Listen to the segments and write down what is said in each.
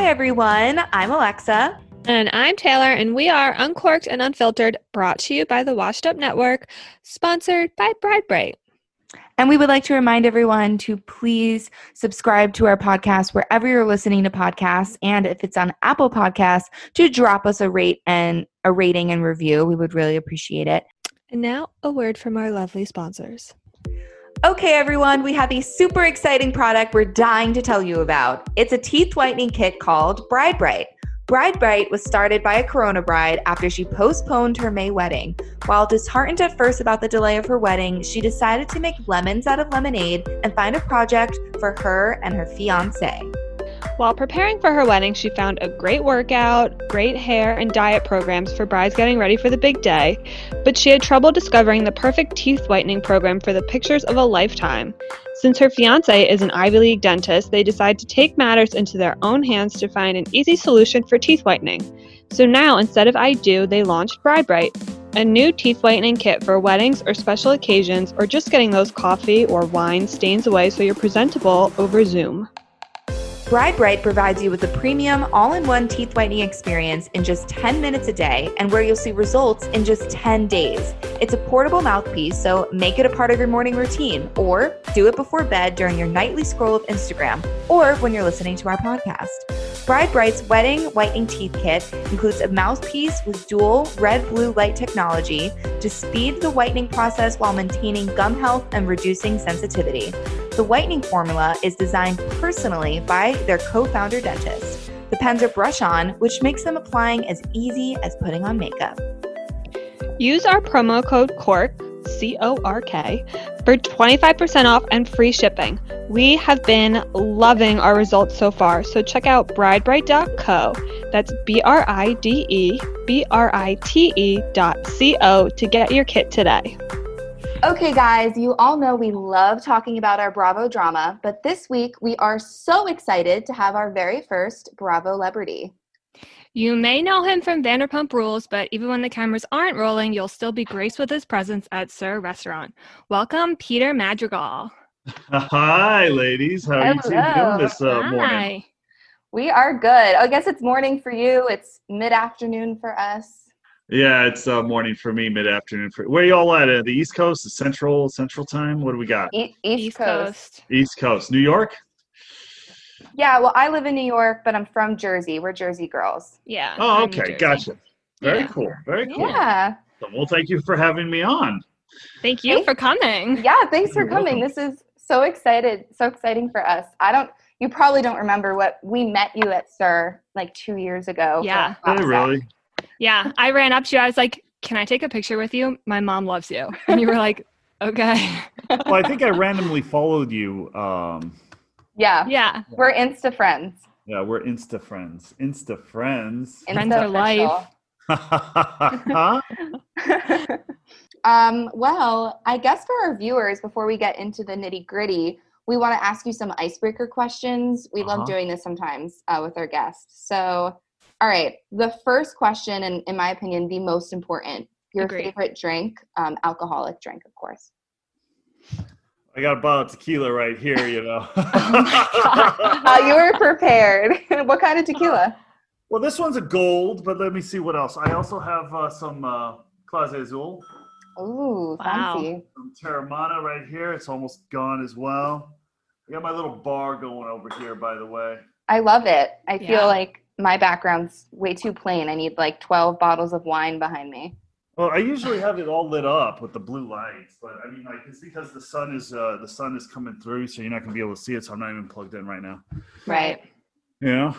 Hi, everyone. I'm Alexa. And I'm Taylor, and we are Uncorked and Unfiltered, brought to you by the Washed Up Network, sponsored by Bride Brite. And we would like to remind everyone to please subscribe to our podcast wherever you're listening to podcasts. And if it's on Apple Podcasts, to drop us a rate and a rating and review. We would really appreciate it. And now, a word from our lovely sponsors. Okay, everyone, we have a super exciting product we're dying to tell you about. It's a teeth whitening kit called Bride Brite. Bride Brite was started by a Corona bride after she postponed her May wedding. While disheartened at first about the delay of her wedding, she decided to make lemons out of lemonade and find a project for her and her fiance. While preparing for her wedding, she found a great workout, great hair, and diet programs for brides getting ready for the big day, but she had trouble discovering the perfect teeth whitening program for the pictures of a lifetime. Since her fiance is an Ivy League dentist, they decide to take matters into their own hands to find an easy solution for teeth whitening. So now, instead of I Do, they launched Bride Brite, a new teeth whitening kit for weddings or special occasions, or just getting those coffee or wine stains away so you're presentable over Zoom. Bride Brite provides you with a premium all in one teeth whitening experience in just 10 minutes a day and where you'll see results in just 10 days. It's a portable mouthpiece, so make it a part of your morning routine or do it before bed during your nightly scroll of Instagram or when you're listening to our podcast. Bride Brite's Wedding Whitening Teeth Kit includes a mouthpiece with dual red blue light technology to speed the whitening process while maintaining gum health and reducing sensitivity. The whitening formula is designed personally by their co founder dentist. The pens are brush on, which makes them applying as easy as putting on makeup. Use our promo code CORK, C O R K, for 25% off and free shipping. We have been loving our results so far, so check out bridebrite.co. That's B R I D E B R I T E dot C O to get your kit today. Okay, guys, you all know we love talking about our Bravo drama, but this week we are so excited to have our very first Bravo celebrity. You may know him from Vanderpump Rules, but even when the cameras aren't rolling, you'll still be graced with his presence at SUR Restaurant. Welcome, Peter Madrigal. Hi, ladies. How are you two doing this uh, morning? Hi. We are good. I guess it's morning for you. It's mid afternoon for us. Yeah, it's uh, morning for me, mid afternoon. For where y'all at? Uh, the East Coast, the Central Central Time. What do we got? E- East, East Coast. Coast. East Coast, New York. Yeah, well, I live in New York, but I'm from Jersey. We're Jersey girls. Yeah. Oh, okay, gotcha. Very Yeah. cool. Very cool. Yeah. So, well, thank you for having me on. Thank you Thank- for coming. Yeah, thanks for You're coming. welcome. This is so excited, so exciting for us. I don't you probably don't remember what we met you at SUR like 2 years ago. Yeah. a Hey, class really? Yeah. I ran up to you. I was like, Can I take a picture with you? My mom loves you. And you were like, Okay. Well, I think I randomly followed you. Um, Yeah. Yeah. We're Insta friends. yeah, we're Insta friends. Insta friends. Friends Insta for life. Um, well, I guess for our viewers, before we get into the nitty gritty, we want to ask you some icebreaker questions. We love Uh-huh. doing this sometimes uh, with our guests. So, all right, the first question, and in my opinion, the most important your Agreed. favorite drink, um, alcoholic drink, of course. I got a bottle of tequila right here. You know. oh Uh, you were prepared. what kind of tequila? Well, this one's a gold, but let me see what else. I also have uh, some uh, Clase Azul, Ooh, Wow. fancy. some Teremana right here. It's almost gone as well. I got my little bar going over here, by the way. I love it. I feel like my background's way too plain. I need like 12 bottles of wine behind me. Well, I usually have it all lit up with the blue lights, but I mean, like, it's because the sun is uh, the sun is coming through, so you're not gonna be able to see it. So I'm not even plugged in right now. Right. You know.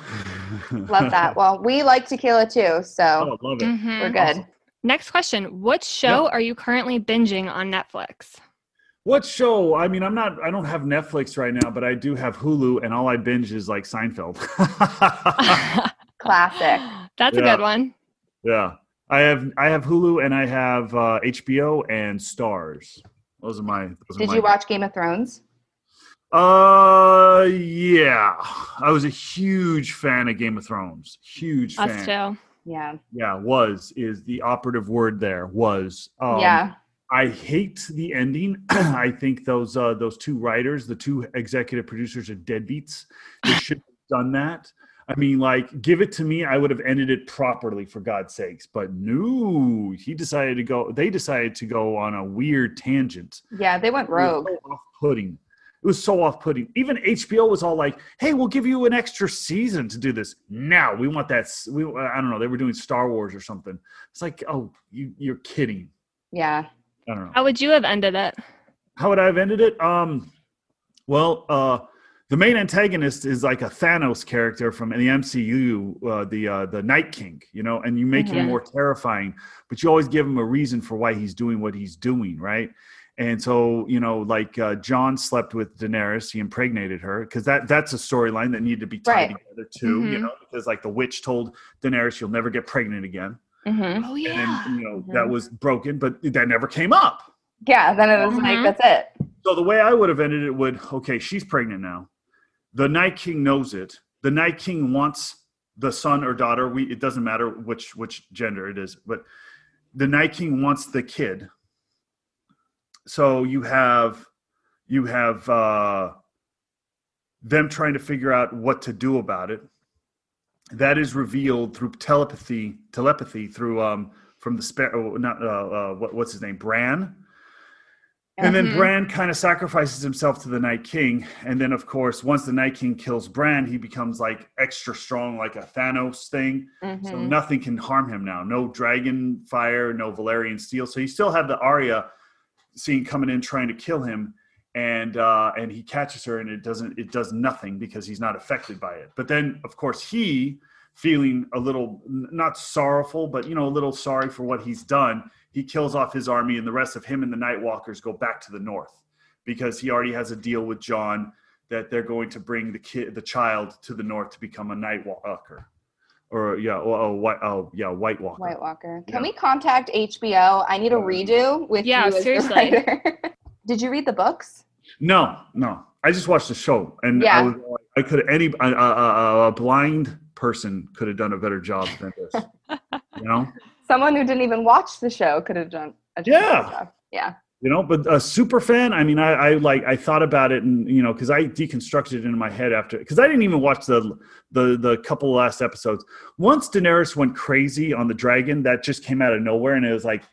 Love that. Well, we like tequila too, so Oh, love it. Mhm. we're good. Next question. What show are you currently binging on Netflix? What show? I mean, I'm not. I don't have Netflix right now, but I do have Hulu, and all I binge is like Seinfeld. Classic. That's a good one. yeah, I have. I have Hulu, and I have uh, HBO and Starz. Those are my. Those Did are you watch Game of Thrones? Uh, yeah. I was a huge fan of Game of Thrones. Huge Us fan. too. Yeah. Yeah, was is the operative word there. Was. Um, yeah. I hate the ending. I think those uh, those two writers, the two executive producers, are deadbeats. They should have done that. I mean, like, give it to me. I would have ended it properly for God's sakes. But no, he decided to go. They decided to go on a weird tangent. Yeah, they went rogue. It was so off-putting. It was so off-putting. Even HBO was all like, "Hey, we'll give you an extra season to do this." Now we want that. We I don't know. They were doing Star Wars or something. It's like, oh, you, you're kidding. Yeah. I don't know. How would you have ended it? How would I have ended it? Um, well, uh, the main antagonist is like a Thanos character from the MCU, uh, the uh, the Night King, you know, and you make him Mhm. more terrifying, but you always give him a reason for why he's doing what he's doing, right? And so, you know, like uh, Jon slept with Daenerys, he impregnated her because that that's a storyline that needed to be tied Right. together too, you Mhm. know, because like the witch told Daenerys, "You'll never get pregnant again," hmm Oh yeah, and you know Mhm. that was broken, but that never came up. Yeah. Then it was like, that's it. So the way I would have ended it would okay, she's pregnant now. The Night King knows it. The Night King wants the son or daughter. We it doesn't matter which which gender it is, but the Night King wants the kid. So you have you have uh, them trying to figure out what to do about it. That is revealed through telepathy, telepathy through um from the sparrow, not uh, uh what, what's his name, Bran. And then Mhm. Bran kind of sacrifices himself to the Night King. And then, of course, once the Night King kills Bran, he becomes like extra strong, like a Thanos thing. So Mhm. nothing can harm him now. No dragon fire, no Valyrian steel. So you still have the Arya scene coming in trying to kill him. And uh, and he catches her, and it doesn't. It does nothing because he's not affected by it. But then, of course, he feeling a little not sorrowful, but you know, a little sorry for what he's done. He kills off his army, and the rest of him and the Night Walkers go back to the north because he already has a deal with Jon that they're going to bring the kid, the child, to the north to become a Night Walker, or yeah, oh, oh, white, oh yeah, White Walker. White Walker. Can Yeah. we contact HBO? I need a uh, redo with Yeah, you as seriously. the. Did you read the books? No, no, I just watched the show, and Yeah. I was I could any a, a, a- a blind person could have done a better job than this. you know. Someone who didn't even watch the show could have done a Yeah. job. Yeah. you know but a super fan i mean i, I like i thought about it and you know because i deconstructed it in my head after because i didn't even watch the the the couple last episodes once daenerys went crazy on the dragon that just came out of nowhere and it was like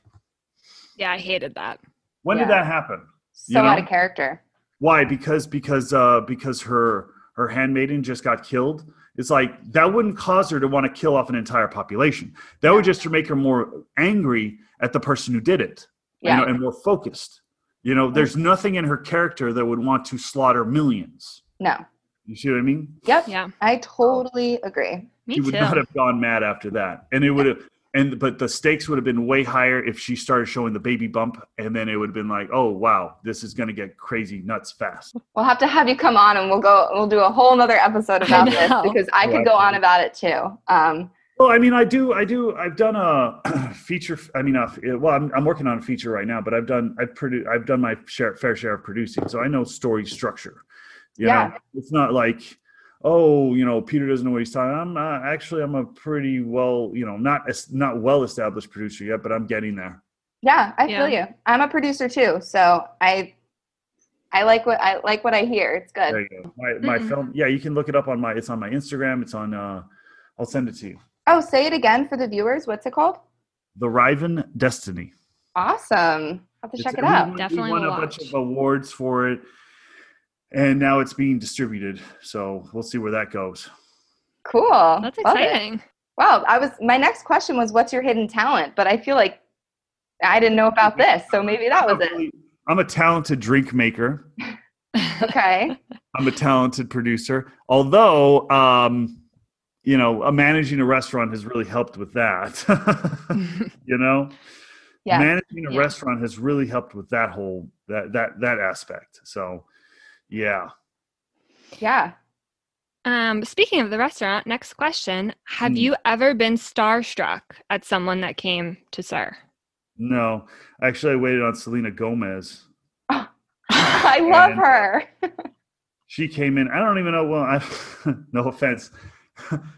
Yeah, I hated that. when did that happen So You know? out of character. why because because uh because her her handmaiden just got killed it's like that wouldn't cause her to want to kill off an entire population that would Yeah. just make her more angry at the person who did it Yeah. you know, and more focused. You know, there's mm. nothing in her character that would want to slaughter millions. no. You see what I mean? Yep. Yeah, I totally agree. me she would too. not have gone mad after that, and it would have. And but the stakes would have been way higher if she started showing the baby bump, and then it would have been like, oh wow, this is going to get crazy nuts fast. We'll have to have you come on and we'll go we'll do a whole nother episode about this because I Oh, could go on about it too. Um Well, I mean, I do, I do, I've done a feature. I mean, uh, well, I'm, I'm working on a feature right now, but I've done, I've produced, I've done my share, fair share of producing, so I know story structure. You Yeah. know, it's not like, oh, you know, Peter doesn't know what he's talking. I'm uh, actually, I'm a pretty well, you know, not as not well established producer yet, but I'm getting there. yeah, I feel you. I'm a producer too, so I I like what I like what I hear. It's good. There you go. My, my Mm-mm. film, yeah, you can look it up on my, it's on my Instagram. It's on, uh, I'll send it to you. Oh, say it again for the viewers. What's it called? The Riven Destiny. Awesome. I'll have to It's- check it out. Definitely we won will a bunch of awards for it, and now it's being distributed. So we'll see where that goes. Cool. That's exciting. Wow. I was my next question was what's your hidden talent? But I feel like I didn't know about this, so maybe that was it. I'm a talented drink maker. Okay. I'm a talented producer. Although, um, you know, uh, managing a restaurant has really helped with that. you know, Yeah. managing a Yeah. restaurant has really helped with that whole that that that aspect. So, yeah. Yeah. Um, speaking of the restaurant, next question: Have Hmm. you ever been starstruck at someone that came to SUR? No, actually, I waited on Selena Gomez. I love And- her. she came in. I don't even know. Well, I, no offense,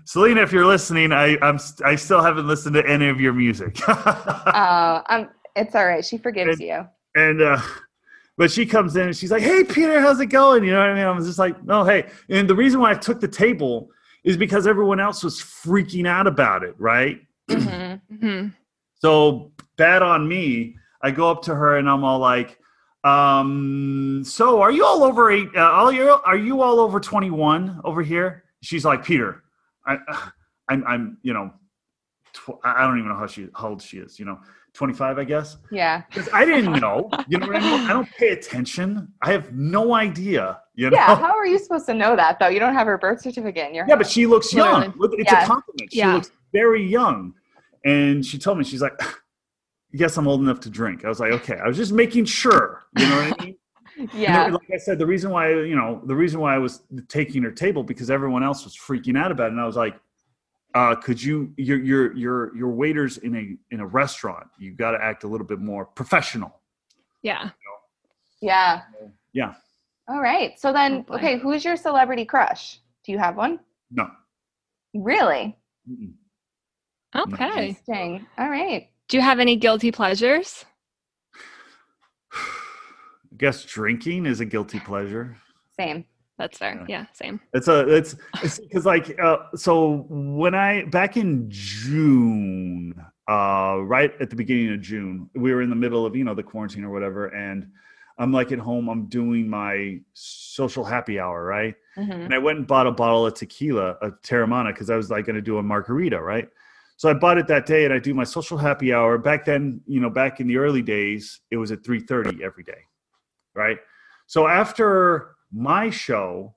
Selena, if you're listening, I I'm I still haven't listened to any of your music. Uh, um, it's all right. She forgives And- you. and uh, but she comes in and she's like, "Hey, Peter, how's it going?" You know what I mean? I was just like, "No, hey." And the reason why I took the table is because everyone else was freaking out about it, right? Mhm. hmm So bad on me. I go up to her and I'm all like, um, so are you all over eight? Uh, all you are you all over 21 over here? She's like, Peter, I, I'm, I'm, you know, tw- I don't even know how she, how old she is, you know, 25, I guess. Yeah. Because I didn't know, you know what I mean? I don't pay attention. I have no idea, you know? Yeah. How are you supposed to know that though? You don't have her birth certificate in your Yeah, but she looks young. Literally. Look, It's Yeah. a compliment. She Yeah. looks very young. And she told me, she's like, yes, I'm old enough to drink. I was like, okay. I was just making sure. You know what I mean? yeah. And like I said, the reason why, you know, the reason why I was taking her table because everyone else was freaking out about it. And I was like, uh, could you you're you're you're you're waiters in a in a restaurant. You gotta act a little bit more professional. Yeah. yeah. Yeah. All right. So then, Oh, okay, who's your celebrity crush? Do you have one? No. Really? Mm-mm. Okay. Interesting. All right. Do you have any guilty pleasures? I guess drinking is a guilty pleasure. Same. That's fair. Yeah, same. It's a it's because like uh, so when I back in June, uh, right at the beginning of June, we were in the middle of you know the quarantine or whatever, and I'm like at home, I'm doing my social happy hour, right? Mhm. And I went and bought a bottle of tequila, a Teremana, because I was like going to do a margarita, right? So I bought it that day, and I do my social happy hour. Back then, you know, back in the early days, it was at three thirty every day, right? So after my show,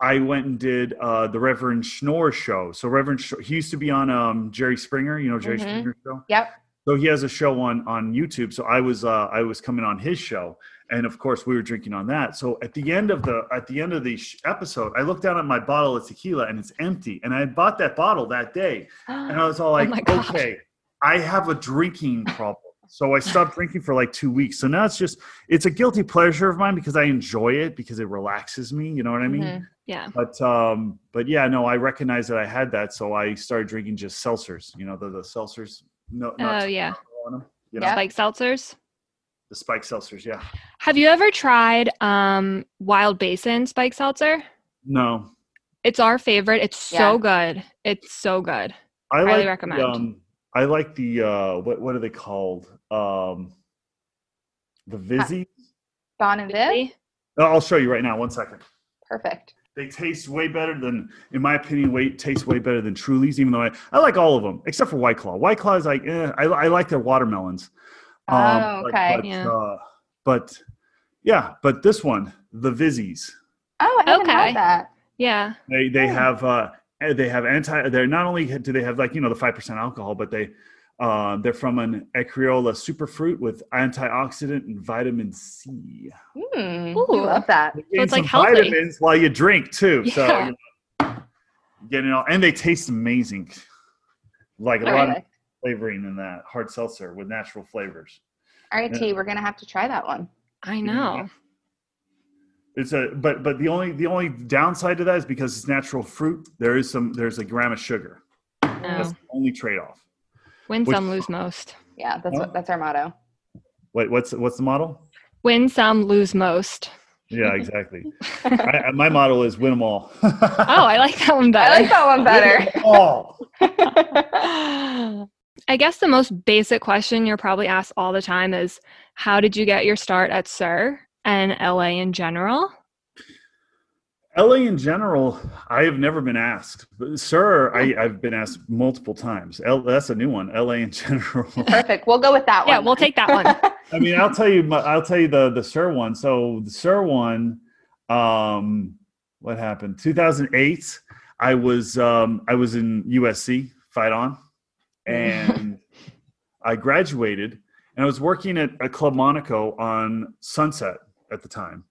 I went and did uh, the Reverend Schnorr show. So Reverend, Schnorr, he used to be on um, Jerry Springer, you know Jerry Mhm. Springer show. Yep. So he has a show on on YouTube. So I was uh, I was coming on his show, and of course we were drinking on that. So at the end of the at the end of the sh- episode, I looked down at my bottle of tequila and it's empty. And I had bought that bottle that day, and I was all like, my gosh. okay, I have a drinking problem. So I stopped drinking for like two weeks. So now it's just it's a guilty pleasure of mine because I enjoy it because it relaxes me. You know what I mean? Mhm. Yeah. But um, but yeah, no, I recognized that I had that, so I started drinking just seltzers. You know, the the seltzers. No, not Oh, yeah. alcohol in 'em, You know, Yeah. Spike seltzers. the spike seltzers. Yeah. Have you ever tried um Wild Basin spike seltzer? No, It's our favorite. It's so good. It's so good. I Highly like recommend. um, I like the uh, what what are they called? Um, the Vizzy. Bon and Viv. Oh, I'll show you right now. One second. Perfect. They taste way better than, in my opinion, way taste way better than Truly's. Even though I, I like all of them except for White Claw. White Claw is like eh, I, I like their watermelons. Oh, but- okay. But, Yeah. uh, but yeah, but this one, the Vizzies, Oh, I haven't Okay. had that. Yeah. they they Oh. have uh, they have anti. They're not only do they have like you know the five percent alcohol, but they uh, they're from an acerola superfruit with antioxidant and vitamin C. Mm, Ooh. love that. So it's, like, healthy. vitamins while you drink too. So you know, getting all and they taste amazing. Like a lot of flavoring in that hard seltzer with natural flavors. All right, Yeah. T, we're gonna have to try that one. I know. It's a but but the only the only downside to that is because it's natural fruit. There is some there's a gram of sugar. Oh. That's the only trade off. Win Which- some, lose most. Yeah, that's Oh. what that's our motto. Wait, what's what's the model? Win some, lose most. Yeah, exactly. I, I- my model is win them all. Oh, I like that one better. I like that one better. all. I guess the most basic question you're probably asked all the time is how did you get your start at SUR and LA in general? LA in general, I have never been asked. But, SUR, I, I've been asked multiple times. L, that's a new one. LA in general. Perfect. We'll go with that one. Yeah, we'll take that one. I mean, I'll tell you. my- I'll tell you the the SUR one. So the SUR one, um, what happened? 2008. I was um, I was in USC Fight On, and I graduated, and I was working at, at Club Monaco on Sunset at the time.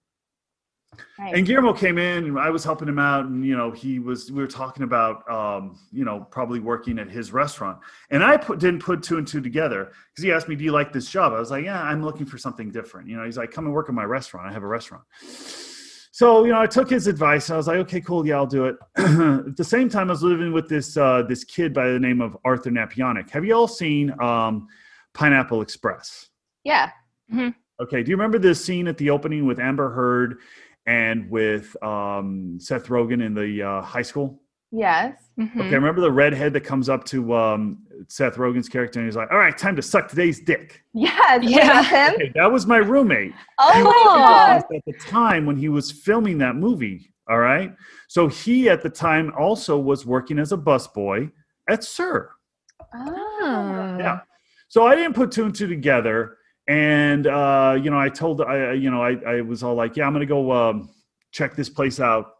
Nice. And Guillermo came in, and I was helping him out, and you know, he was. We were talking about, um, you know, probably working at his restaurant, and I put, didn't put two and two together because he asked me, "Do you like this job?" I was like, "Yeah, I'm looking for something different." You know, he's like, "Come and work in my restaurant. I have a restaurant." So you know, I took his advice. I was like, "Okay, cool, yeah, I'll do it." at the same time, I was living with this uh, this kid by the name of Arthur Napiontek. Have you all seen um, Pineapple Express? yeah. Okay, do you remember this scene at the opening with Amber Heard and with um, Seth Rogen in the uh, high school? Yes. Mhm. Okay, remember the redhead that comes up to um, Seth Rogen's character and he's like, "All right, time to suck today's dick." Yes. Wait, Yeah. Okay, that was my roommate. Oh my god. at the time when he was filming that movie. All right. So he at the time also was working as a busboy at SUR. Oh. Yeah. So I didn't put two and two together. And uh, you know, I told I you know, I, I was all like, yeah, I'm gonna go um, check this place out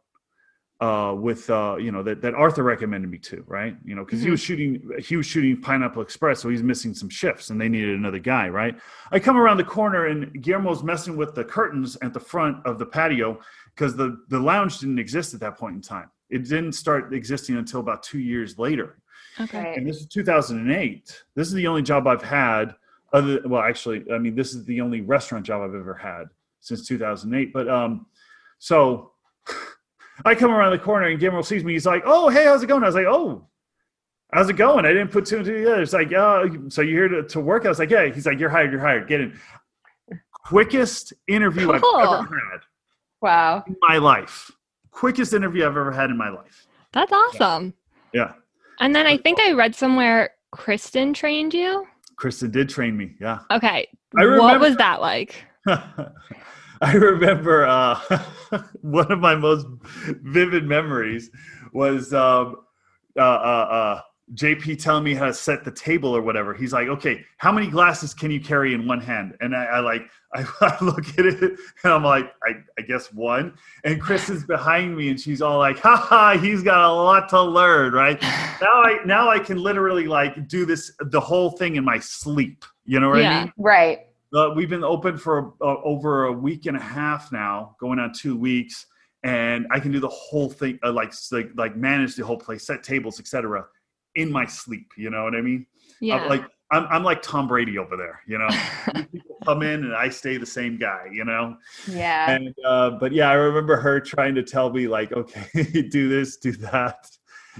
uh, with uh, you know that, that Arthur recommended me to, right? You know, because he Mhm. was shooting he was shooting Pineapple Express, so he's missing some shifts, and they needed another guy, right? I come around the corner, and Guillermo's messing with the curtains at the front of the patio because the the lounge didn't exist at that point in time. It didn't start existing until about two years later, Okay. And this is 2008. This is the only job I've had. Other well, actually, I mean, this is the only restaurant job I've ever had since 2008. But um, so I come around the corner and Guillermo sees me. He's like, "Oh, hey, how's it going?" I was like, "Oh, how's it going?" I didn't put two and two together. It's like, "Oh, so you're here to, to work?" I was like, "Yeah." He's like, "You're hired. You're hired. Get in." Quickest interview I've ever had Wow. in my life. Quickest interview I've ever had in my life. That's awesome. Yeah, And then I think I read somewhere Kristen trained you. Kristen did train me. Yeah. Okay. I What was that like? I remember uh, one of my most vivid memories was um, uh, uh, uh, JP telling me how to set the table or whatever. He's like, "Okay, how many glasses can you carry in one hand?" And I, I like, I, I look at it and I'm like, I, I guess one. And Chris is behind me and she's all like, "Ha ha, he's got a lot to learn, right?" Now I now I can literally like do this the whole thing in my sleep. You know what I Yeah. mean? Right. Uh, we've been open for uh, over a week and a half now, going on two weeks, and I can do the whole thing, uh, like like like manage the whole place, set tables, etc., in my sleep. You know what I mean? Yeah. I'm like I'm I'm like Tom Brady over there. You know, people come in and I stay the same guy. You know, Yeah. and uh, but yeah, I remember her trying to tell me like, okay, do this, do that.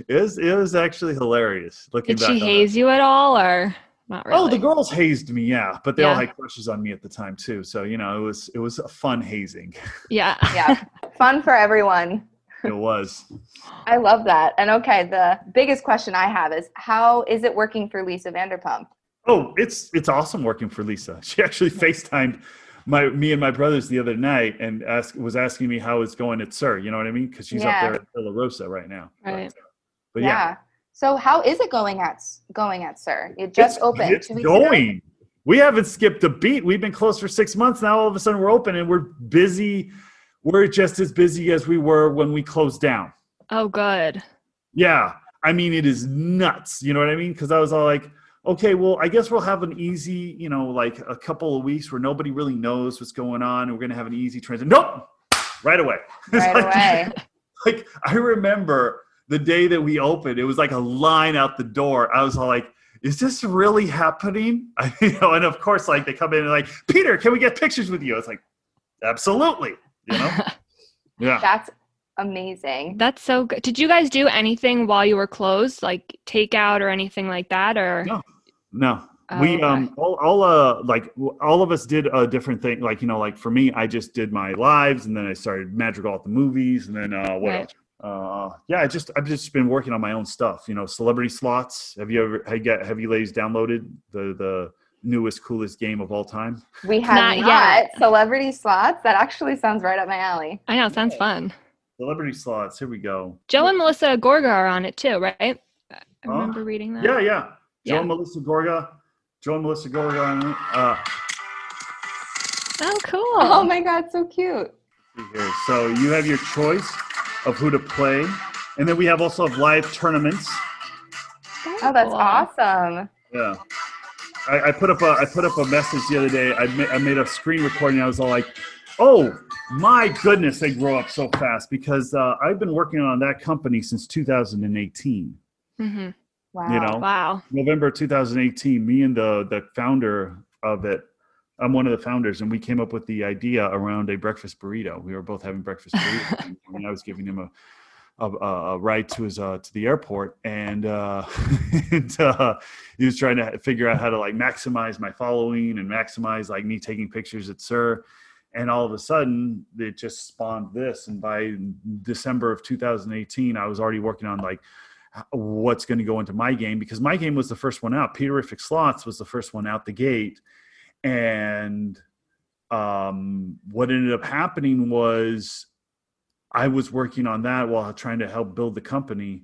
It was it was actually hilarious. Looking Did back she on it. haze you at all or not really? Oh, the girls hazed me, yeah, but they all had crushes on me at the time too. So you know, it was it was a fun hazing. Yeah. yeah. Fun for everyone. It was. I love that. And okay, the biggest question I have is how is it working for Lisa Vanderpump? Oh, it's it's awesome working for Lisa. She actually FaceTimed my me and my brothers the other night and asked was asking me how it's going at SUR. You know what I mean? Because she's Yeah. up there at Villa Rosa right now. Right. Uh, but, but yeah, So how is it going at going at SUR? It just it's, opened. It's two ago? going. We haven't skipped a beat. We've been closed for six months now. All of a sudden, we're open and we're busy. We're just as busy as we were when we closed down. Oh, good. Yeah. I mean, it is nuts. You know what I mean? Because I was all like, okay, well, I guess we'll have an easy, you know, like a couple of weeks where nobody really knows what's going on. And we're going to have an easy transition. Nope. Right away. Right like, away. Like, I remember the day that we opened, it was like a line out the door. I was all like, is this really happening? I, you know, and of course, like they come in and like, Peter, can we get pictures with you? It's like, absolutely. You know? Yeah. That's amazing. That's so good. Did you guys do anything while you were closed, like takeout or anything like that, or? No. No, Oh, we okay. um all, all uh like all of us did a different thing. Like you know, like for me, I just did my lives, and then I started Madrigal at the movies, and then uh what Right. else? Uh, yeah, I just I've just been working on my own stuff. You know, celebrity slots. Have you ever have you, got, have you ladies downloaded the the newest coolest game of all time? We have Not not, yet. celebrity slots. That actually sounds right up my alley. I know, it sounds fun. Celebrity slots. Here we go. Joe and Melissa Gorga are on it too, right? I Oh. remember reading that. Yeah, yeah. Joe Yeah. and Melissa Gorga. Joe and Melissa Gorga. on it. Uh, Oh, cool. Oh my god, so cute. here. So you have your choice of who to play, and then we have also have live tournaments. Oh, that's Cool. awesome. Yeah. I, I put up a I put up a message the other day. I made, I made a screen recording. I was all like, "Oh my goodness, they grow up so fast!" Because uh, I've been working on that company since 2018. hmm Wow. You know, Wow. November 2018. Me and the the founder of it. I'm one of the founders, and we came up with the idea around a breakfast burrito. We were both having breakfast burritos, and I was giving him a a, a ride to his uh, to the airport, and, uh, and uh, he was trying to figure out how to like maximize my following and maximize like me taking pictures at SUR. and all of a sudden it just spawned this and by december of 2018 i was already working on like what's going to go into my game because my game was the first one out peterific slots was the first one out the gate and um, what ended up happening was i was working on that while trying to help build the company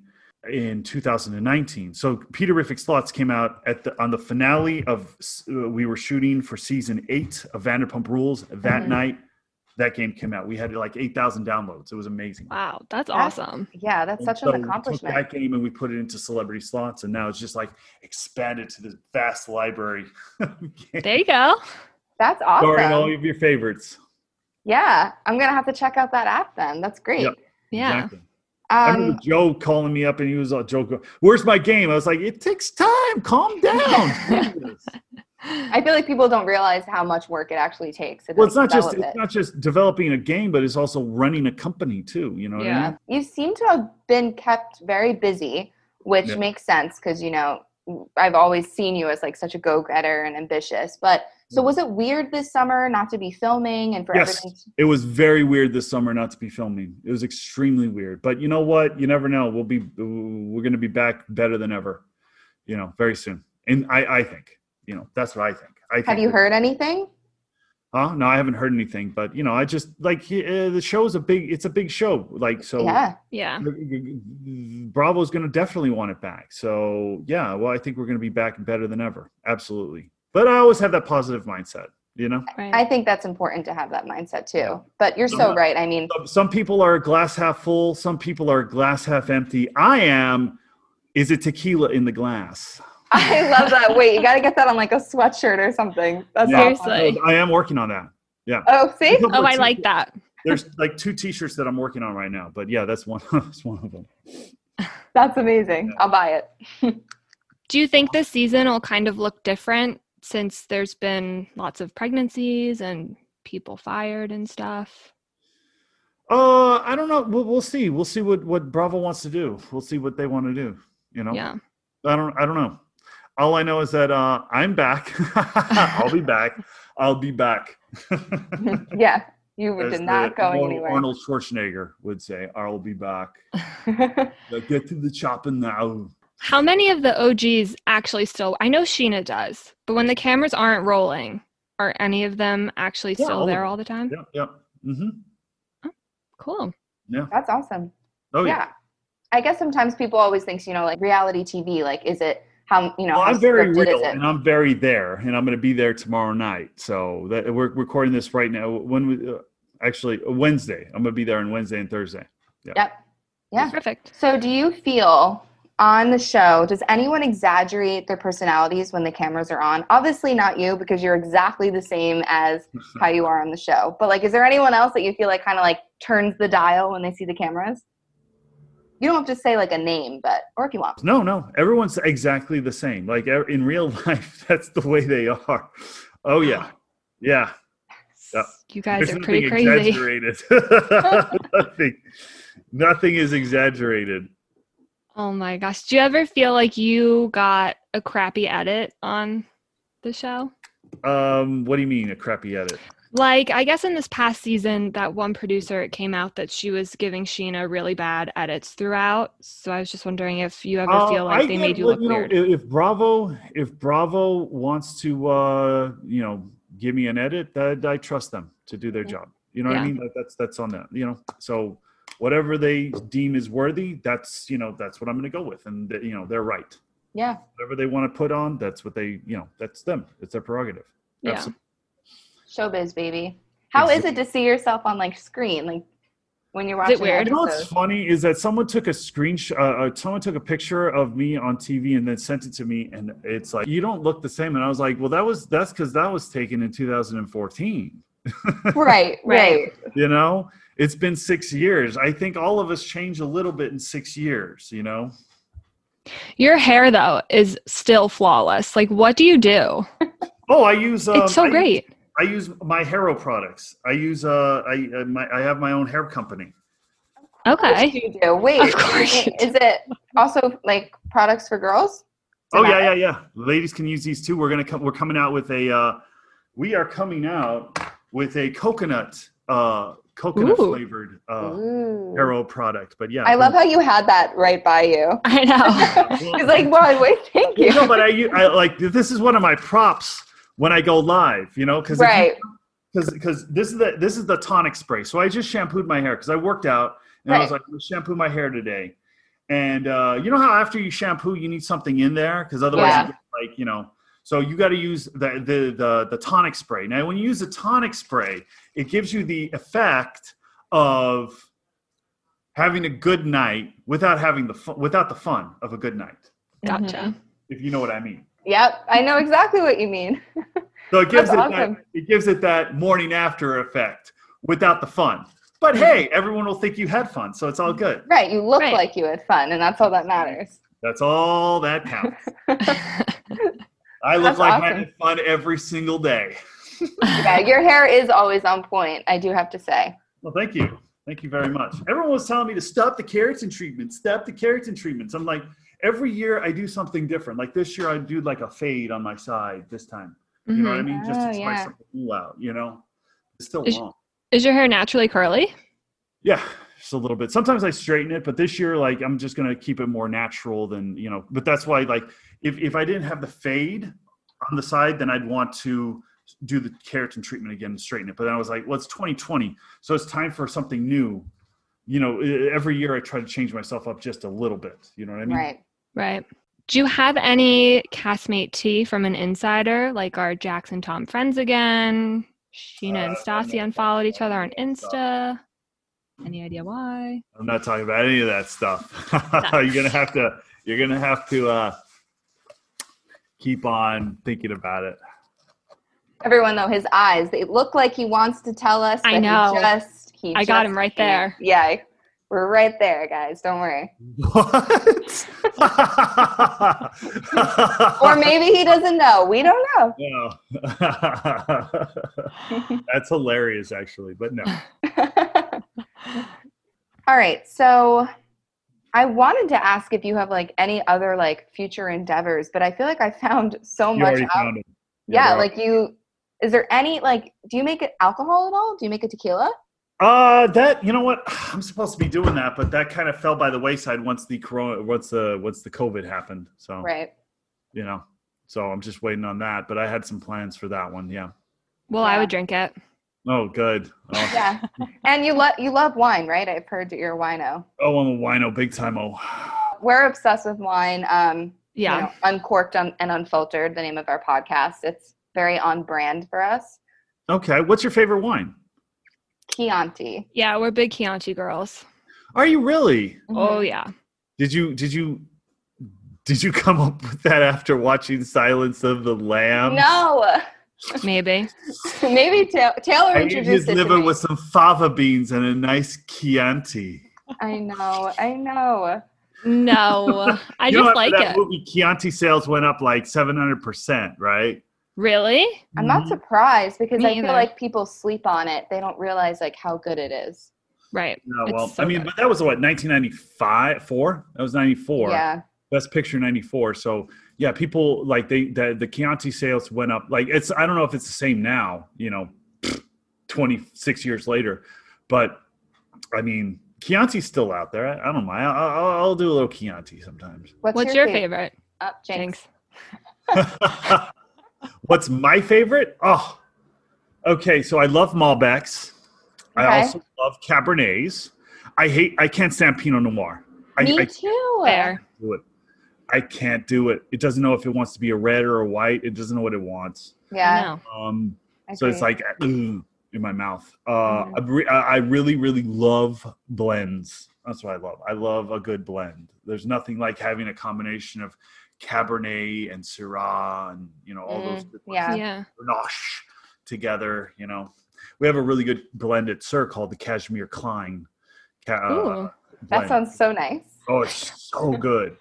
in 2019 so Peter peterific slots came out at the on the finale of uh, we were shooting for season eight of vanderpump rules that Mhm. night that game came out we had like 8000 downloads it was amazing Wow, that's That's- awesome. Yeah, that's and such so an we took accomplishment. that game and we put it into celebrity slots, and now it's just like expanded to this vast library. There you go. That's awesome. Starring all awesome. of your favorites. Yeah, I'm gonna have to check out that app then. That's great. Yep. Yeah. Exactly. I remember Um, Joe calling me up and he was all Joe, where's my game? I was like, it takes time. Calm down. I feel like people don't realize how much work it actually takes. To, well, it's not just develop it's it. not just developing a game, but it's also running a company too. You know what I Yeah. mean? You seem to have been kept very busy, which Yeah. makes sense because you know I've always seen you as like such a go-getter and ambitious. But so was it weird this summer not to be filming and for Yes. everything? To, It was very weird this summer not to be filming. It was extremely weird. But you know what? You never know. We'll be we're going to be back better than ever. You know, very soon. And I I think you know that's what I think. I think have you heard anything? Huh? No, I haven't heard anything. But you know, I just like uh, the show's a big. It's a big show. Like so. yeah. Yeah. Bravo's going to definitely want it back. So yeah, well, I think we're going to be back better than ever. Absolutely. But I always have that positive mindset. You know, Right. I think that's important to have that mindset too. Yeah. But you're so Yeah. right. I mean, Some- some people are glass half full. Some people are glass half empty. I am. Is it tequila in the glass? I love that. Wait, you got to get that on like a sweatshirt or something. That's Yeah. awesome. Seriously. I am working on that. Yeah. Oh, see? Oh, I like that. There's like two T-shirts that I'm working on right now. But yeah, that's one. That's one of them. That's amazing. I'll buy it. Do you think this season will kind of look different since there's been lots of pregnancies and people fired and stuff? Uh, I don't know. We'll, we'll see. We'll see what what Bravo wants to do. We'll see what they want to do. You know. Yeah. I don't. I don't know. All I know is that uh, I'm back. I'll be back. I'll be back. yeah, you As did the not going anywhere. Arnold Schwarzenegger would say, "I'll be back." Now Get to the chopping now. How many of the OGs actually still? I know Scheana does, but when the cameras aren't rolling, are any of them actually Yeah, still all there them. all the time? Yep. Yep. Mm-hmm. Cool. Yeah. That's awesome. Oh yeah. yeah. I guess sometimes people always think, you know, like reality TV, like, is it how, you know, Well, I'm very real, is it? and I'm very there, and I'm going to be there tomorrow night. So that we're recording this right now. When we uh, actually Wednesday, I'm going to be there on Wednesday and Thursday. Yep. Yeah. Perfect. So do you feel on the show, does anyone exaggerate their personalities when the cameras are on? Obviously not you because you're exactly the same as how you are on the show. But like, is there anyone else that you feel like kind of like turns the dial when they see the cameras? You don't have to say like a name, but, or if you want. No, no, everyone's exactly the same. Like in real life, that's the way they are. Oh yeah, yeah. Yeah. You guys There's are pretty crazy. Exaggerated. nothing, nothing is exaggerated. Oh my gosh. Do you ever feel like you got a crappy edit on the show? Um, what do you mean a crappy edit? Like, I guess in this past season, that one producer, it came out that she was giving Scheana really bad edits throughout. So I was just wondering if you ever Uh, feel like I they get made you look know, weird. if- Bravo, if Bravo wants to, uh, you know, give me an edit, that I trust them to do their job. You know what I mean? That, that's that's on them. You know, so whatever they deem is worthy, that's you know that's what I'm going to go with, and you know they're right. Yeah. Whatever they want to put on, that's what they you know that's them. It's their prerogative. yeah. Absolutely. Showbiz, baby. How is it to see yourself on like screen? Like when you're watching it watching weird? You know what's funny is that someone took a screenshot, uh, uh, someone took a picture of me on TV and then sent it to me, and it's like you don't look the same. And I was like, well, that was that's because that was taken in 2014. Right, right. Right. You know, it's been six years. I think all of us change a little bit in six years. You know, Your hair, though, is still flawless. Like, what do you do? oh, I use um, it's so I use- great. I use my Hero products. I use uh, I uh, my I have my own hair company. Of course Okay. you do. Wait, Of course you is it also like products for girls? Oh yeah, yeah, yeah. Ladies can use these too. We're gonna come. We're coming out with a. Uh, we are coming out with a coconut uh coconut Ooh. flavored uh Ooh. Hero product. But yeah, I love how you had that right by you. I know. He's like, well, wait, thank you. Well, no, but I, I like this is one of my props when I go live, you know, because Right. because because this is the this is the tonic spray. So I just shampooed my hair because I worked out and I was like, I'm gonna shampoo my hair today. And uh, you know how after you shampoo, you need something in there because otherwise, Yeah. you get, like you know. So you got to use the, the the the tonic spray. Now, when you use the tonic spray, it gives you the effect of having a good night without having the fun, without the fun of a good night. Gotcha. Mm-hmm. If you know what I mean. Yep, I know exactly what you mean. So it gives That's it awesome. that it gives it that morning after effect without the fun. But mm-hmm. hey, everyone will think you had fun, so it's all mm-hmm. good. Right, you look Right. like you had fun, and that's all that matters. That's all that counts. I look That's like I awesome. had fun every single day. Yeah, your hair is always on point. I do have to say. Well, thank you. Thank you very much. Everyone was telling me to stop the keratin treatments, stop the keratin treatments. I'm like, every year I do something different. Like this year I do like a fade on my side this time. You know what I Mhm. mean? Just Oh, to spice yeah. something new out, you know? It's still Is- long. Is your hair naturally curly? Yeah, just a little bit. Sometimes I straighten it, but this year, like, I'm just gonna keep it more natural than you know. But that's why, like, if if I didn't have the fade on the side, then I'd want to do the keratin treatment again and straighten it. But then I was like, well, it's 2020, so it's time for something new. You know, every year I try to change myself up just a little bit. You know what I mean? Right. Right. Do you have any castmate tea from an insider? Like our Jax and Tom friends again? Scheana and Uh, Stassi unfollowed each other on Insta. Any idea why? I'm not talking about any of that stuff. you're gonna have to. You're gonna have to uh, keep on thinking about it. Everyone though, his eyes, they look like he wants to tell us. I know. He just, he I got him right can't. there. Yeah, we're right there, guys. Don't worry. What? Or maybe he doesn't know. We don't know. No. That's hilarious, actually, but no. All right. So I wanted to ask if you have like any other like future endeavors, but I feel like I found so You much already out. found it. Yeah, they're like you is there any like do you make it alcohol at all? Do you make a tequila? Uh, that you know what I'm supposed to be doing that, but that kind of fell by the wayside once the corona, once the once the COVID happened. So Right. you know, so I'm just waiting on that. But I had some plans for that one. Yeah. Well, I would drink it. Oh, good. Oh, Yeah. and you love you love wine, right? I've heard that you're a wino. oh I'm a wino, big time. Oh, We're obsessed with wine. Um you Yeah. know, uncorked un- and unfiltered, the name of our podcast. It's very on brand for us. okay. What's your favorite wine? Chianti. Yeah, we're big Chianti girls. Are you really? Oh yeah. Did you did you did you come up with that after watching Silence of the Lambs? No. Maybe. Maybe Ta- Taylor I need his introduced it to liver me. with some fava beans and a nice Chianti. I know. I know. No. I You know, just like that it. movie, Chianti sales went up like seven hundred percent, right? Really? I'm not Mhm. surprised because Me I feel like people sleep on it. They don't realize like how good it is. Right. Yeah, well, so I mean, good. but that was what 1995, four. That was 94. Yeah. Best Picture 94. So yeah, people like they the, the Chianti sales went up. Like it's I don't know if it's the same now. You know, 26 years later, but I mean, Chianti's still out there. I, I don't mind. I'll, I'll, I'll do a little Chianti sometimes. What's your favorite? Oh, Jinx. Jinx. What's my favorite? Oh, okay. So I love Malbecs. Okay. I also love Cabernets. I hate. I can't stand Pinot Noir. I, Me I too. Fair. do it. I can't do it. It doesn't know if it wants to be a red or a white. It doesn't know what it wants. Yeah. Um, so it's like ugh, in my mouth. Uh, Mhm. I, re- I I really, really love blends. That's what I love. I love a good blend. There's nothing like having a combination of Cabernet and Syrah and you know all those Mm, good yeah. Yeah. Grenache together. You know, we have a really good blend at SUR called the Cashmere Klein. Ca- Ooh. uh, that sounds so nice. Oh, it's so good.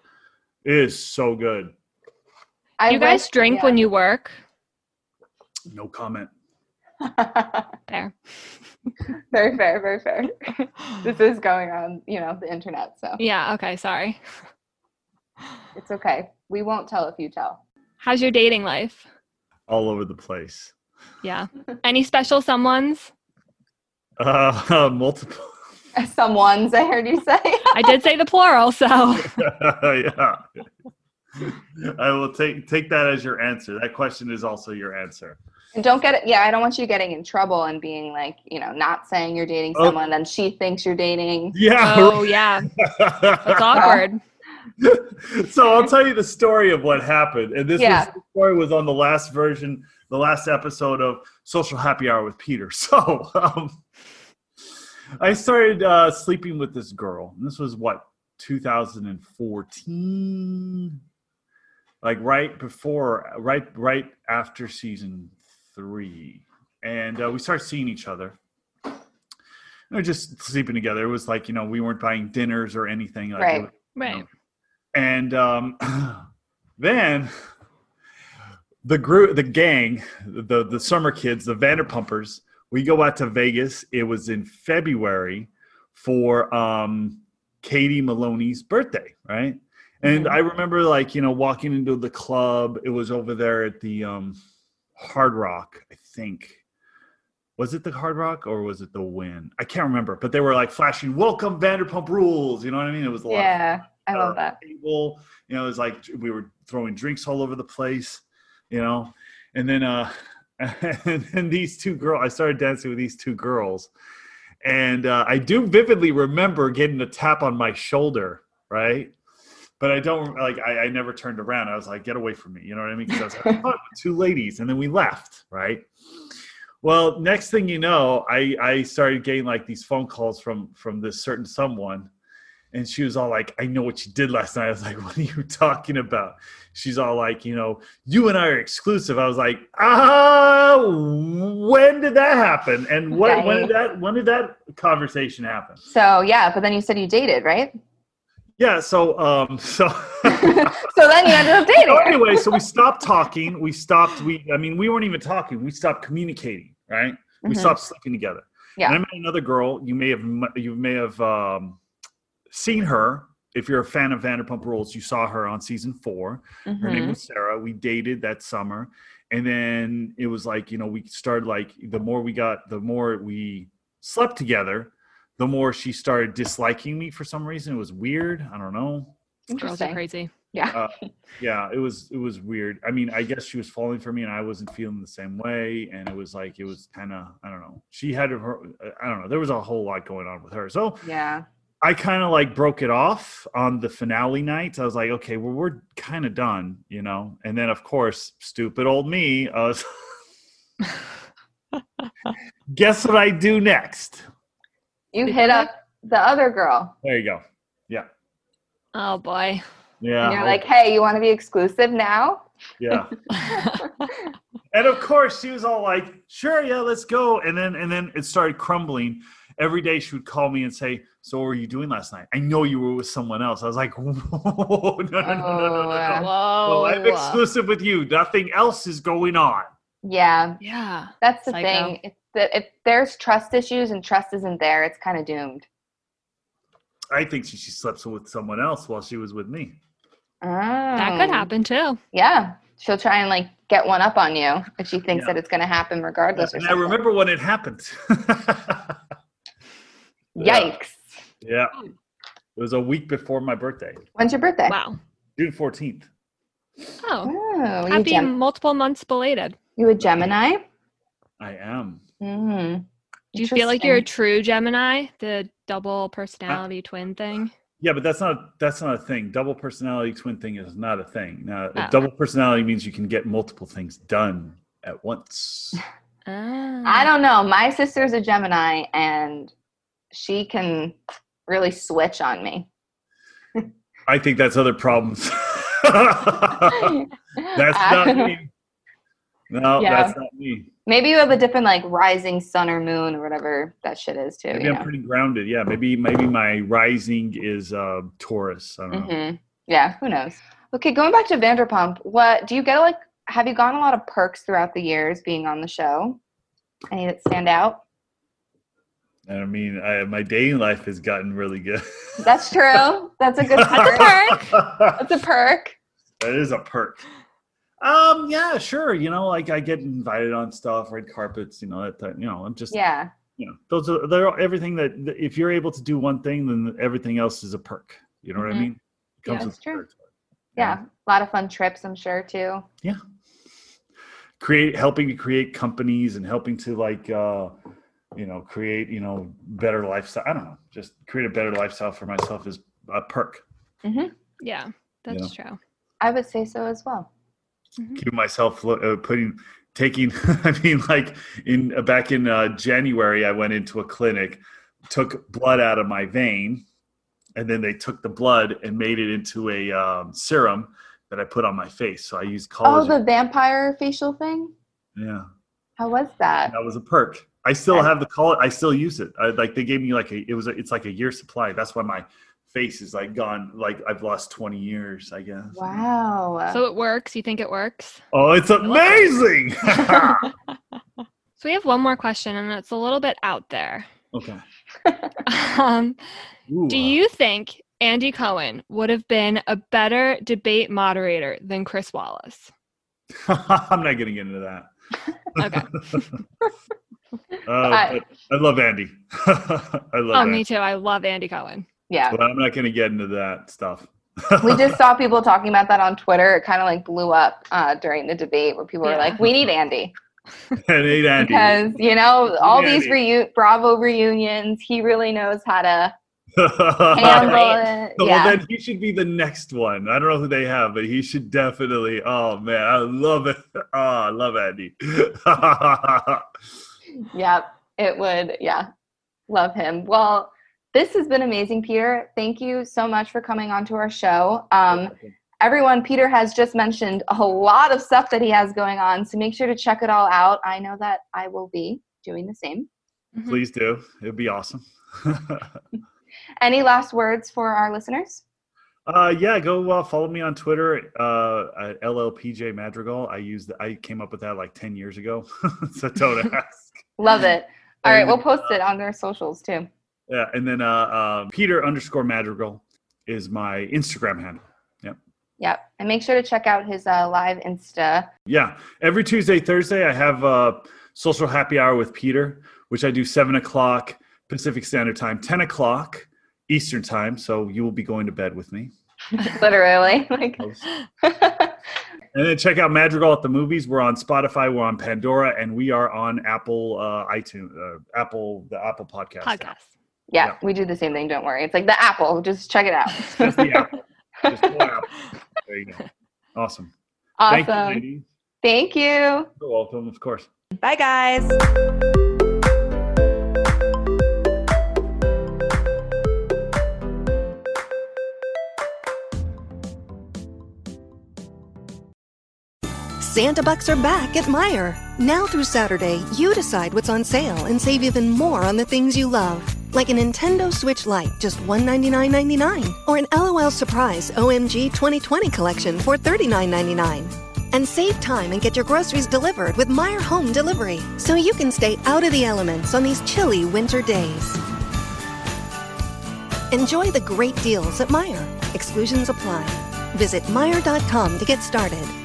It is so good. I Do you guys went- drink when you work? No comment. yeah. Fair. very fair, very fair. this is going on, you know, the internet, so Yeah. Okay. Sorry. it's okay. We won't tell if you tell. How's your dating life? All over the place. Yeah. Any special someones? Uh, multiple. Someone's, I heard you say. I did say the plural, so yeah. I will take take that as your answer. That question is also your answer. And don't get it. Yeah, I don't want you getting in trouble and being like, you know, not saying you're dating Oh. someone, then she thinks you're dating. Yeah. oh yeah, that's awkward. so I'll tell you the story of what happened. And this Yeah. was, the story was on the last version, the last episode of Social Happy Hour with Peter. So um, I started uh, sleeping with this girl. And this was what 2014, like right before, right right after season three, and uh, we started seeing each other. We were just sleeping together. It was like you know we weren't buying dinners or anything. Like, Right. was- Right. and um, then the group, the gang, the the summer kids, the Vanderpumpers, we go out to Vegas. It was in February for um, Katie Maloney's birthday, right? And Mhm. I remember, like you know, walking into the club. It was over there at the um, Hard Rock, I think. Was it the Hard Rock or was it the Wynn? I can't remember, but they were like flashing "Welcome Vanderpump Rules." You know what I mean? It was a lot of Yeah, I love uh, that. table. You know, it was like we were throwing drinks all over the place. You know, and then uh, and then these two girls. I started dancing with these two girls, and uh, I do vividly remember getting a tap on my shoulder, right? But I don't like. I, I never turned around. I was like, "Get away from me!" You know what I mean? Because I was with two ladies, and then we left, right? Well, next thing you know, I I started getting like these phone calls from from this certain someone, and she was all like, "I know what you did last night." I was like, "What are you talking about?" She's all like, "You know, you and I are exclusive." I was like, "Ah, when did that happen? And what when did that when did that conversation happen?" So yeah, but then you said you dated, right? Yeah, so um, so. so then you ended up dating. So anyway, so we stopped talking. We stopped. We, I mean, we weren't even talking. We stopped communicating. Right. We Mhm. stopped sleeping together. Yeah. And I met another girl. You may have you may have um, seen her. If you're a fan of Vanderpump Rules, you saw her on season four. Her name Mhm. was Sarah. We dated that summer, and then it was like you know we started like the more we got, the more we slept together, the more she started disliking me for some reason. It was weird. I don't know. Girls are Interesting. crazy. Yeah. Uh, yeah, it was it was weird. I mean, I guess she was falling for me, and I wasn't feeling the same way. And it was like it was kind of I don't know. She had her I don't know. There was a whole lot going on with her. So yeah. I kind of like broke it off on the finale night. I was like, okay, well we're kind of done, you know. And then of course, stupid old me. I uh, was. Guess what I do next? You hit up the other girl. There you go. Yeah, Oh boy. yeah. And you're like, hey, you want to be exclusive now? yeah. And of course, she was all like, "Sure, yeah, let's go." And then, and then it started crumbling. Every day, she would call me and say, "So, what were you doing last night? I know you were with someone else." I was like, "Whoa, no, no, no, no, no, no, Oh, no. Whoa. No, I'm exclusive with you. Nothing else is going on." Yeah, Yeah. that's the Psycho. thing. If, the, if there's trust issues and trust isn't there, it's kind of doomed. I think she, she slept with someone else while she was with me. Oh. That could Oh. happen too. Yeah, she'll try and like get one up on you if she thinks Yeah. that it's going to happen regardless. or And I remember when it happened. Yeah. Yikes! Yeah, it was a week before my birthday, When's your birthday? Wow. June fourteenth. Oh. Oh, Happy Gem- multiple months belated. you a Gemini? I am. Mm. Do you feel like you're a true Gemini? The double personality twin thing? Yeah, but that's not that's not a thing. Double personality twin thing is not a thing. Now, Oh. double personality means you can get multiple things done at once. Ah. I don't know. My sister's a Gemini, and she can really switch on me. I think that's other problems. that's not me. No, Yeah. that's not me. Maybe you have a different like rising sun or moon or whatever that shit is too. Maybe I'm know? pretty grounded. Yeah, maybe maybe my rising is uh, Taurus. I don't know. hmm Yeah, who knows? Okay, going back to Vanderpump, what do you get? Like, have you gotten a lot of perks throughout the years being on the show? Any that stand out? And I mean, I, my dating life has gotten really good. That's true. That's a good That's a perk. perk. That's a perk. that is a perk. Um, yeah, sure. You know, like I get invited on stuff, red carpets. You know, that, that you know, I'm just Yeah. you know, those are they're everything that if you're able to do one thing, then everything else is a perk. You know what I Mhm. mean? It Yeah, that's true. territory. Yeah. A lot of fun trips, I'm sure, too. Yeah. Create helping to create companies and helping to like uh you know create you know better lifestyle. I don't know. Just create a better lifestyle for myself is a perk. Yeah, that's true. I would say so as well. keeping myself lo- uh, putting taking i mean like in uh, back in uh, january i went into a clinic took blood out of my vein and then they took the blood and made it into a um, serum that i put on my face. So i used Oh, the vampire facial thing? yeah. How was that? that was a perk i still have the call i still use it I, like they gave me like a it was a, it's like a year supply that's why my face is like gone like i've lost 20 years i guess Wow. So it works. You think it works? oh it's amazing So we have one more question, and it's a little bit out there. okay Um, Ooh, do uh, you think Andy Cohen would have been a better debate moderator than Chris Wallace? i'm not gonna get into that Okay. Uh, I- but I love Andy. I love Oh, Andy. me too. I love Andy Cohen. yeah. But I'm not going to get into that stuff. we just saw people talking about that on Twitter. It kind of like blew up uh, during the debate where people were like, "We need Andy and ain't Andy. because you know all need these reu- Bravo reunions. He really knows how to handle Right. it." well, Yeah, then he should be the next one. I don't know who they have, but he should definitely. Oh man, I love it. Oh, I love Andy. Yeah, it would. Yeah, love him. Well, this has been amazing, Peter. Thank you so much for coming onto our show. Um, everyone, Peter has just mentioned a lot of stuff that he has going on, so make sure to check it all out. I know that I will be doing the same. Mhm. Please do. It'd be awesome. Any last words for our listeners? Uh, yeah, go uh, follow me on Twitter uh, at LLPJ Madrigal. I used I came up with that like ten years ago, so don't ask. Love it. All right, And, we'll post it on their socials too. Yeah, and then uh, um, Peter underscore Madrigal is my Instagram handle. Yep, Yep, and make sure to check out his uh, live Insta. Yeah, every Tuesday, Thursday, I have a social happy hour with Peter, which I do seven o'clock Pacific Standard Time, ten o'clock Eastern Time. So you will be going to bed with me. Literally, like. And then check out Madrigal at the movies. We're on Spotify, we're on Pandora, and we are on Apple uh, iTunes, uh, Apple the Apple podcast. Podcast. yeah, Yeah. we do the same thing. Don't worry. It's like the Apple. Just check it out. Just the Apple. Just go Apple. There you go. Awesome. awesome. Thank you, ladies. Thank you. You're welcome, of course. Bye, guys. Santa Bucks are back at Meijer. Now through Saturday, you decide what's on sale and save even more on the things you love. Like a Nintendo Switch Lite, just $199.99. Or an LOL Surprise OMG 2020 collection for $39.99. And save time and get your groceries delivered with Meijer Home Delivery, so you can stay out of the elements on these chilly winter days. Enjoy the great deals at Meijer. Exclusions apply. Visit Meijer.com to get started.